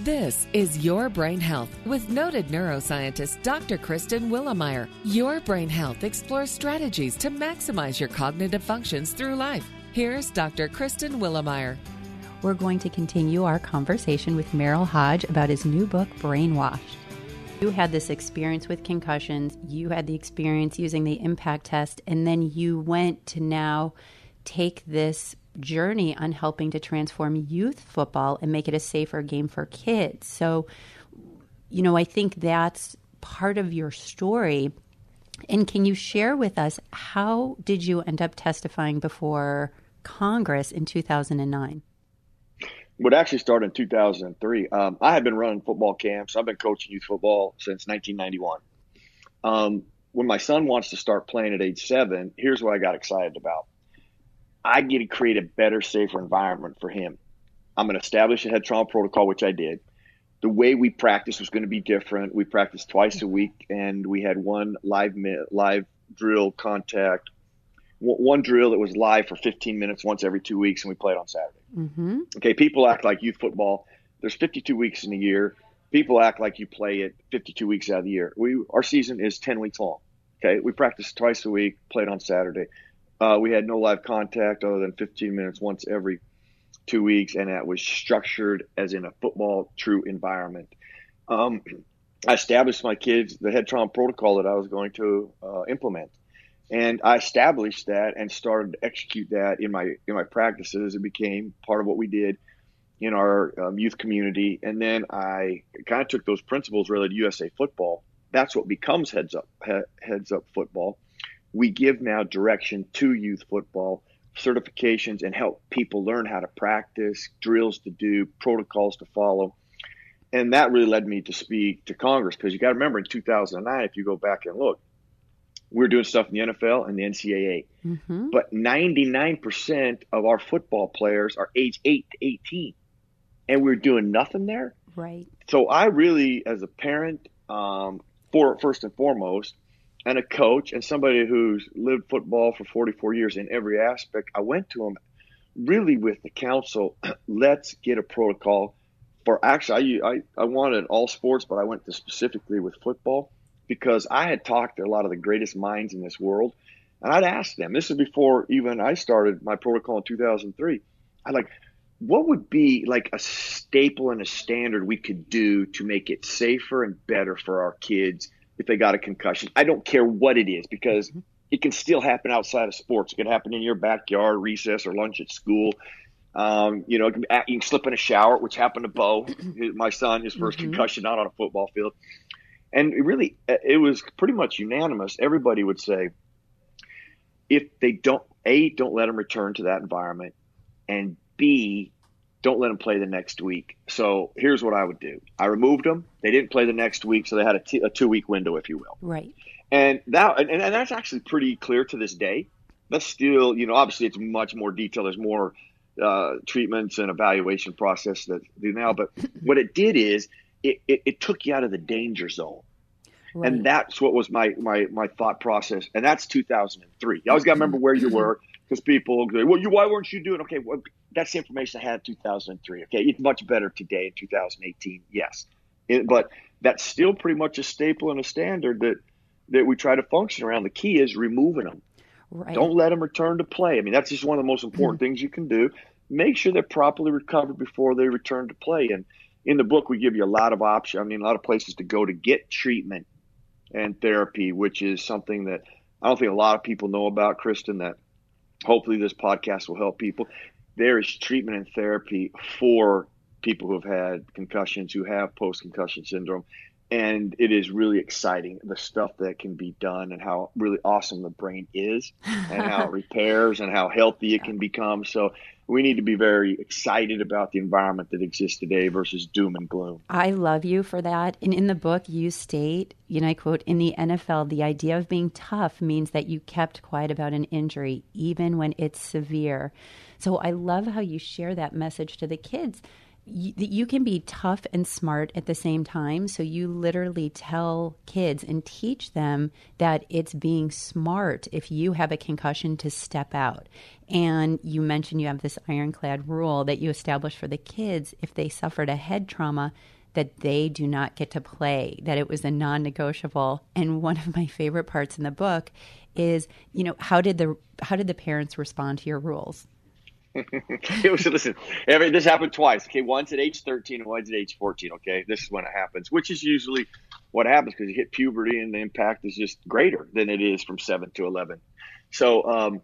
This is Your Brain Health with noted neuroscientist Dr. Kristen Willeumier. Your Brain Health explores strategies to maximize your cognitive functions through life. Here's Dr. Kristen Willeumier. We're going to continue our conversation with Merril Hoge about his new book, Brainwashed. You had this experience with concussions, you had the experience using the impact test, and then you went to now take this journey on helping to transform youth football and make it a safer game for kids. So, you know, I think that's part of your story. And can you share with us how did you end up testifying before Congress in 2009? Would actually start in 2003. Um, I had been running football camps. I've been coaching youth football since 1991. Um, when my son wants to start playing at age seven, here's what I got excited about. I get to create a better, safer environment for him. I'm going to establish a head trauma protocol, which I did. The way we practice was going to be different. We practiced twice a week, and we had one live live drill contact, one drill that was live for 15 minutes once every two weeks, and we played on Saturday. Mm-hmm. Okay, people act like youth football. There's 52 weeks in a year. People act like you play it 52 weeks out of the year. We our season is 10 weeks long. Okay, we practice twice a week, played on Saturday. Uh, we had no live contact other than 15 minutes once every two weeks, and that was structured as in a football true environment. Um, I established my kids the head trauma protocol that I was going to uh, implement, and I established that and started to execute that in my in my practices. It became part of what we did in our um, youth community, and then I kind of took those principles related to USA football. That's what becomes heads up he, heads up football we give now direction to youth football, certifications, and help people learn how to practice, drills to do, protocols to follow. And that really led me to speak to Congress because you got to remember in 2009, if you go back and look, we are doing stuff in the NFL and the NCAA. Mm-hmm. But 99% of our football players are age 8 to 18. And we we're doing nothing there. Right. So I really, as a parent, um, for first and foremost, and a coach and somebody who's lived football for 44 years in every aspect, I went to him really with the council, let's get a protocol for actually, I, I, I wanted all sports, but I went to specifically with football because I had talked to a lot of the greatest minds in this world. And I'd ask them, this is before even I started my protocol in 2003. I'd like, what would be like a staple and a standard we could do to make it safer and better for our kids if they got a concussion. I don't care what it is because mm-hmm. it can still happen outside of sports. It can happen in your backyard, recess, or lunch at school. Um, you know, you can slip in a shower, which happened to Bo, my son, his 1st mm-hmm. concussion, not on a football field. And it really, it was pretty much unanimous. Everybody would say, if they don't, A, don't let them return to that environment, and B, don't let them play the next week. So here's what I would do. I removed them. They didn't play the next week, so they had a, t- a two week window, if you will. Right. And that and, and that's actually pretty clear to this day. That's still, you know, obviously it's much more detailed. There's more uh, treatments and evaluation process that do now. But what it did is it, it, it took you out of the danger zone. Right. And that's what was my, my, my thought process. And that's 2003. You always got to remember where you were because people say, well, you, why weren't you doing? Okay, well, that's the information I had in 2003. Okay, it's much better today in 2018. Yes, it, but that's still pretty much a staple and a standard that that we try to function around. The key is removing them. Right. Don't let them return to play. I mean, that's just one of the most important mm-hmm. things you can do. Make sure they're properly recovered before they return to play. And in the book, we give you a lot of options. I mean, a lot of places to go to get treatment and therapy, which is something that I don't think a lot of people know about, Kristen. That hopefully this podcast will help people. There is treatment and therapy for people who have had concussions, who have post concussion syndrome. And it is really exciting the stuff that can be done and how really awesome the brain is and how it repairs and how healthy it can become. So we need to be very excited about the environment that exists today versus doom and gloom. I love you for that. And in the book, you state, you know, I quote, in the NFL, the idea of being tough means that you kept quiet about an injury, even when it's severe. So I love how you share that message to the kids. You, you can be tough and smart at the same time. So you literally tell kids and teach them that it's being smart if you have a concussion to step out. And you mentioned you have this ironclad rule that you established for the kids if they suffered a head trauma that they do not get to play, that it was a non negotiable. And one of my favorite parts in the book is, you know, how did the how did the parents respond to your rules? it was listen. Every, this happened twice. Okay, once at age thirteen and once at age fourteen. Okay, this is when it happens, which is usually what happens because you hit puberty and the impact is just greater than it is from seven to eleven. So um,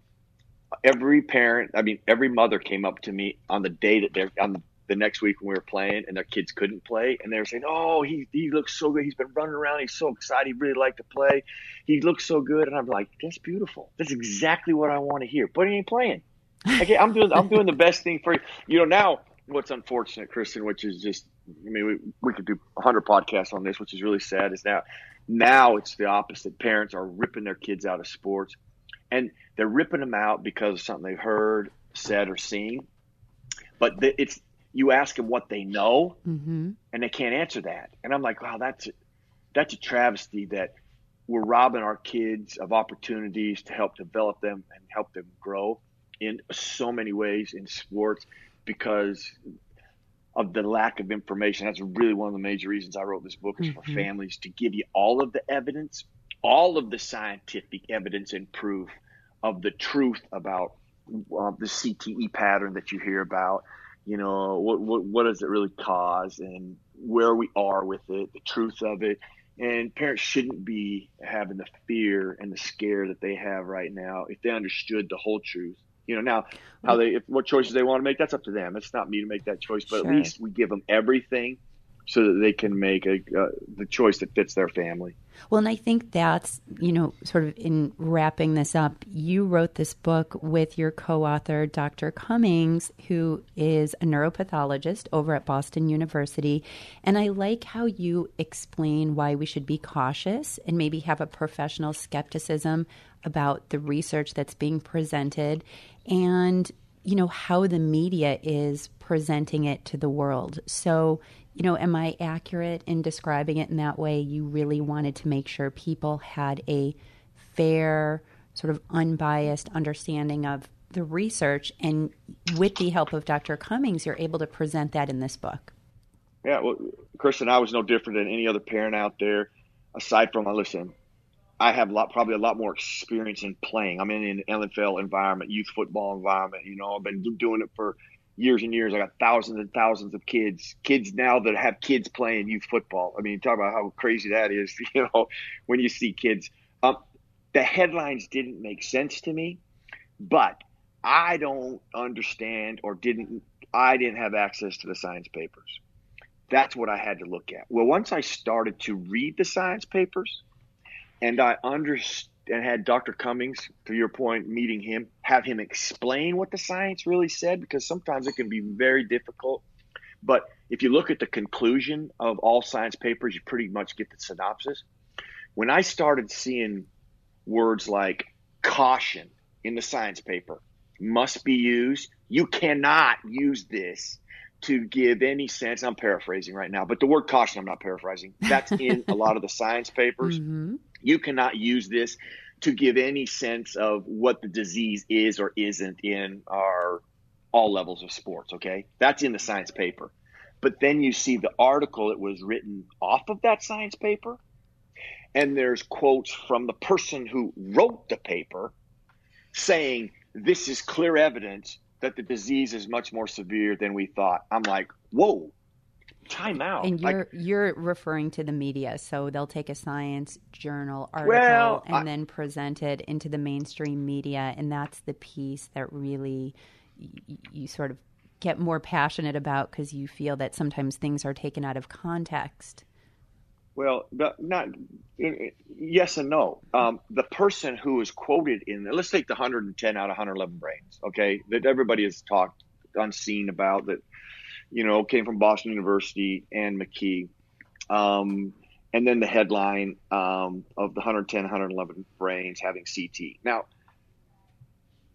every parent, I mean, every mother came up to me on the day that they're on the next week when we were playing and their kids couldn't play and they were saying, "Oh, he he looks so good. He's been running around. He's so excited. He really liked to play. He looks so good." And I'm like, "That's beautiful. That's exactly what I want to hear." But he ain't playing. Okay, I'm doing I'm doing the best thing for you. You know now what's unfortunate, Kristen, which is just I mean we, we could do 100 podcasts on this, which is really sad. Is now now it's the opposite. Parents are ripping their kids out of sports, and they're ripping them out because of something they've heard, said, or seen. But the, it's you ask them what they know, mm-hmm. and they can't answer that. And I'm like, wow, that's that's a travesty that we're robbing our kids of opportunities to help develop them and help them grow in so many ways in sports because of the lack of information. That's really one of the major reasons I wrote this book is mm-hmm. for families to give you all of the evidence, all of the scientific evidence and proof of the truth about uh, the CTE pattern that you hear about. You know, what, what, what does it really cause and where we are with it, the truth of it. And parents shouldn't be having the fear and the scare that they have right now if they understood the whole truth you know, now how they if, what choices they want to make, that's up to them. It's not me to make that choice, but sure. at least we give them everything so that they can make a, uh, the choice that fits their family. Well, and I think that's, you know, sort of in wrapping this up, you wrote this book with your co author, Dr. Cummings, who is a neuropathologist over at Boston University. And I like how you explain why we should be cautious and maybe have a professional skepticism about the research that's being presented and you know how the media is presenting it to the world. So you know am i accurate in describing it in that way? You really wanted to make sure people had a fair sort of unbiased understanding of the research. And with the help of dr cummings you're able to present that in this book. Yeah well kristen i was no different than any other parent out there aside from i listen I have a lot, probably a lot more experience in playing. I'm in an NFL environment, youth football environment. You know, I've been doing it for years and years. I got thousands and thousands of kids, kids now that have kids playing youth football. I mean, talk about how crazy that is. You know, when you see kids. Um, the headlines didn't make sense to me, but I don't understand or didn't. I didn't have access to the science papers. That's what I had to look at. Well, once I started to read the science papers and I understood and had Dr. Cummings, to your point, meeting him, have him explain what the science really said, because sometimes it can be very difficult. But if you look at the conclusion of all science papers, you pretty much get the synopsis. When I started seeing words like caution in the science paper, must be used, you cannot use this to give any sense. I'm paraphrasing right now, but the word caution, I'm not paraphrasing. That's in a lot of the science papers. Mm-hmm. You cannot use this to give any sense of what the disease is or isn't in our all levels of sports. Okay, that's in the science paper. But then you see the article that was written off of that science paper, and there's quotes from the person who wrote the paper saying this is clear evidence that the disease is much more severe than we thought. I'm like, whoa, time out. And you're like, you're referring to the media, so they'll take a science journal article well, and I, then present it into the mainstream media, and that's the piece that really you, you sort of get more passionate about because you feel that sometimes things are taken out of context. Well, not yes and no. Um, the person who is quoted in let's take the 110 out of 111 brains, okay, that everybody has talked unseen about that you know, came from Boston University and McKee. Um, and then the headline um, of the 110, 111 brains having CT. Now,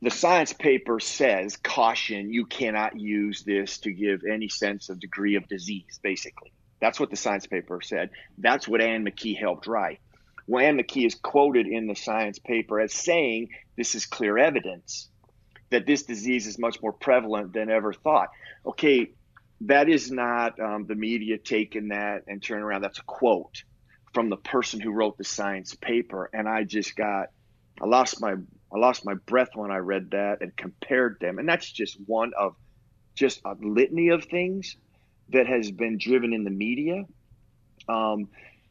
the science paper says caution you cannot use this to give any sense of degree of disease basically that's what the science paper said that's what ann mckee helped write well, ann mckee is quoted in the science paper as saying this is clear evidence that this disease is much more prevalent than ever thought okay that is not um, the media taking that and turning around that's a quote from the person who wrote the science paper and i just got i lost my I lost my breath when I read that and compared them. And that's just one of just a litany of things that has been driven in the media um,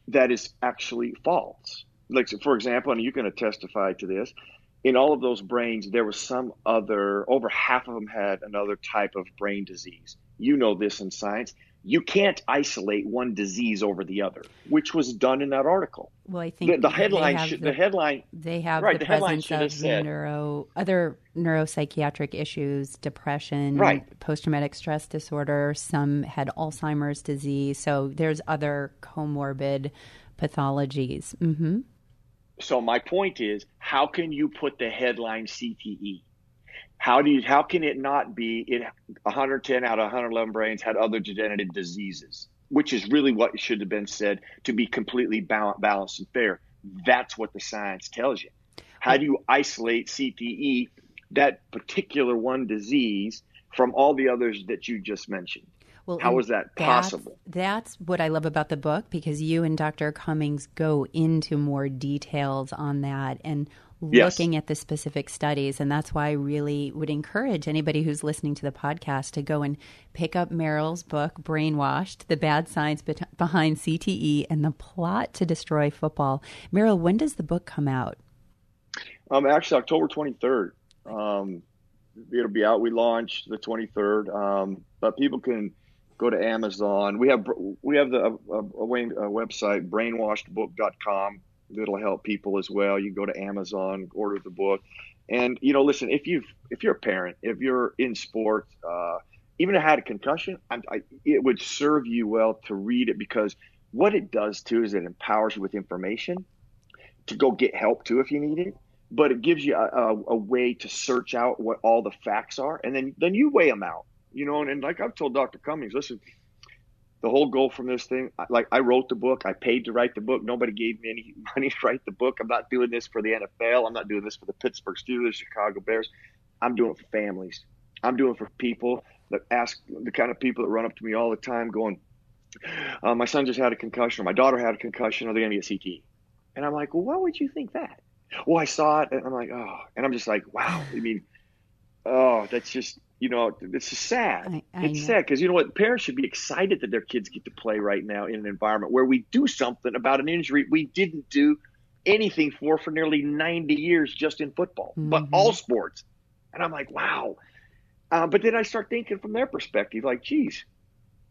that is actually false. Like, for example, and you can testify to this, in all of those brains, there was some other, over half of them had another type of brain disease. You know this in science you can't isolate one disease over the other, which was done in that article. Well, I think the, the headline, should, the, the, headline, they have right, the, the presence of said, neuro, other neuropsychiatric issues, depression, right. post-traumatic stress disorder. Some had Alzheimer's disease, so there's other comorbid pathologies. Mm-hmm. So my point is, how can you put the headline CTE? How do you? How can it not be? It 110 out of 111 brains had other degenerative diseases, which is really what should have been said to be completely balanced and fair. That's what the science tells you. How do you isolate CTE, that particular one disease, from all the others that you just mentioned? Well, How is that possible? That's, that's, what I love about the book because you and Dr. Cummings go into more details on that and looking yes. at the specific studies. And that's why I really would encourage anybody who's listening to the podcast to go and pick up Merril's book, Brainwashed The Bad Science Be- Behind CTE and the Plot to Destroy Football. Merril, when does the book come out? Um, actually, October 23rd. Um, it'll be out. We launch the 23rd. Um, but people can go to Amazon. We have we have the a, a, a website brainwashedbook.com that'll help people as well. You can go to Amazon, order the book, and you know, listen. If you've if you're a parent, if you're in sports, uh, even if I had a concussion, I, I, it would serve you well to read it because what it does too is it empowers you with information to go get help too if you need it. But it gives you a, a, a way to search out what all the facts are, and then then you weigh them out you know, and, and like I've told Dr. Cummings, listen, the whole goal from this thing, like I wrote the book, I paid to write the book. Nobody gave me any money to write the book. I'm not doing this for the NFL. I'm not doing this for the Pittsburgh Steelers, Chicago Bears. I'm doing it for families. I'm doing it for people that ask the kind of people that run up to me all the time going, uh, my son just had a concussion, or my daughter had a concussion, or they're going to get ct And I'm like, well, why would you think that? Well, I saw it, and I'm like, oh, and I'm just like, wow. I mean, oh, that's just you know, it's sad. I, I it's know. sad because you know what? Parents should be excited that their kids get to play right now in an environment where we do something about an injury we didn't do anything for for nearly 90 years just in football, mm-hmm. but all sports. And I'm like, wow. Uh, but then I start thinking from their perspective, like, geez,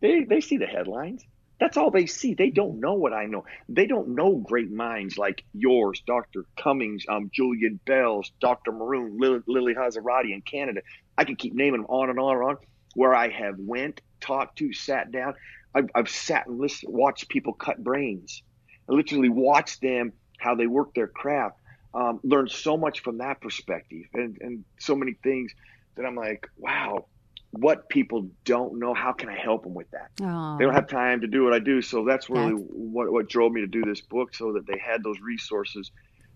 they, they see the headlines. That's all they see. They don't know what I know. They don't know great minds like yours, Dr. Cummings, um, Julian Bailes, Dr. Maroon, Lily, Lily Hazrati in Canada. I can keep naming them on and on and on. Where I have went, talked to, sat down. I've, I've sat and listened, watched people cut brains. I literally watched them how they work their craft. Um, learned so much from that perspective, and and so many things that I'm like, wow, what people don't know. How can I help them with that? Aww. They don't have time to do what I do. So that's really that's... what, what drove me to do this book so that they had those resources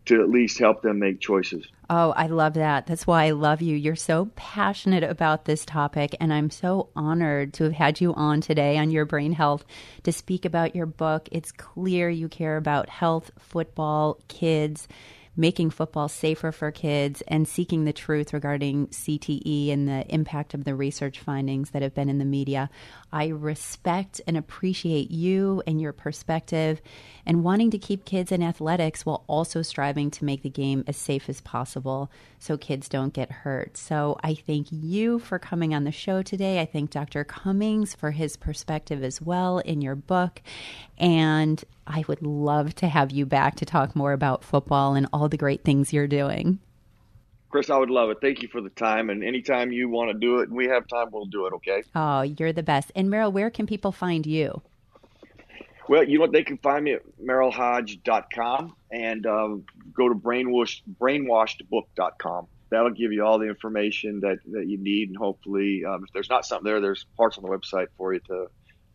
to at least help them make choices. Oh, I love that. That's why I love you. You're so passionate about this topic, and I'm so honored to have had you on today on Your Brain Health to speak about your book. It's clear you care about health, football, kids making football safer for kids and seeking the truth regarding CTE and the impact of the research findings that have been in the media. I respect and appreciate you and your perspective and wanting to keep kids in athletics while also striving to make the game as safe as possible so kids don't get hurt. So I thank you for coming on the show today. I thank Dr. Cummings for his perspective as well in your book. And I would love to have you back to talk more about football and all the great things you're doing. Chris, I would love it. Thank you for the time. And anytime you want to do it and we have time, we'll do it, okay? Oh, you're the best. And Merril, where can people find you? Well, you know what? They can find me at merrilhoge.com and um, go to brainwash, brainwashedbook.com. that'll give you all the information that, that you need. And hopefully, um, if there's not something there, there's parts on the website for you to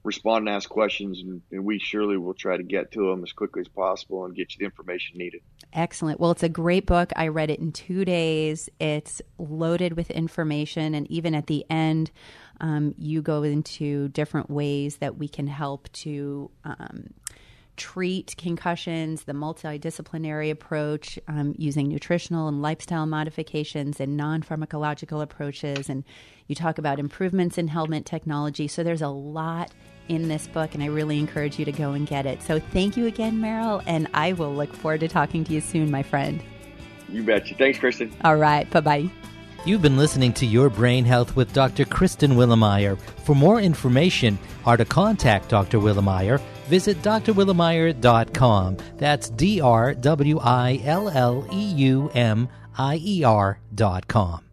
respond and ask questions. And, and, we surely will try to get to them as quickly as possible and get you the information needed. Excellent. Well, it's a great book. I read it in two days. It's loaded with information. And even at the end, um, you go into different ways that we can help to. Um, treat concussions, the multidisciplinary approach um, using nutritional and lifestyle modifications and non pharmacological approaches. And you talk about improvements in helmet technology. So there's a lot in this book, and I really encourage you to go and get it. So thank you again, Merril, and I will look forward to talking to you soon, my friend. You betcha. Thanks, Kristen. All right. Bye bye. You've been listening to Your Brain Health with Dr. Kristen Willeumier. For more information or to contact Dr. Willeumier, visit drwilleumier.com. That's D R W I L L E U M I E R.com.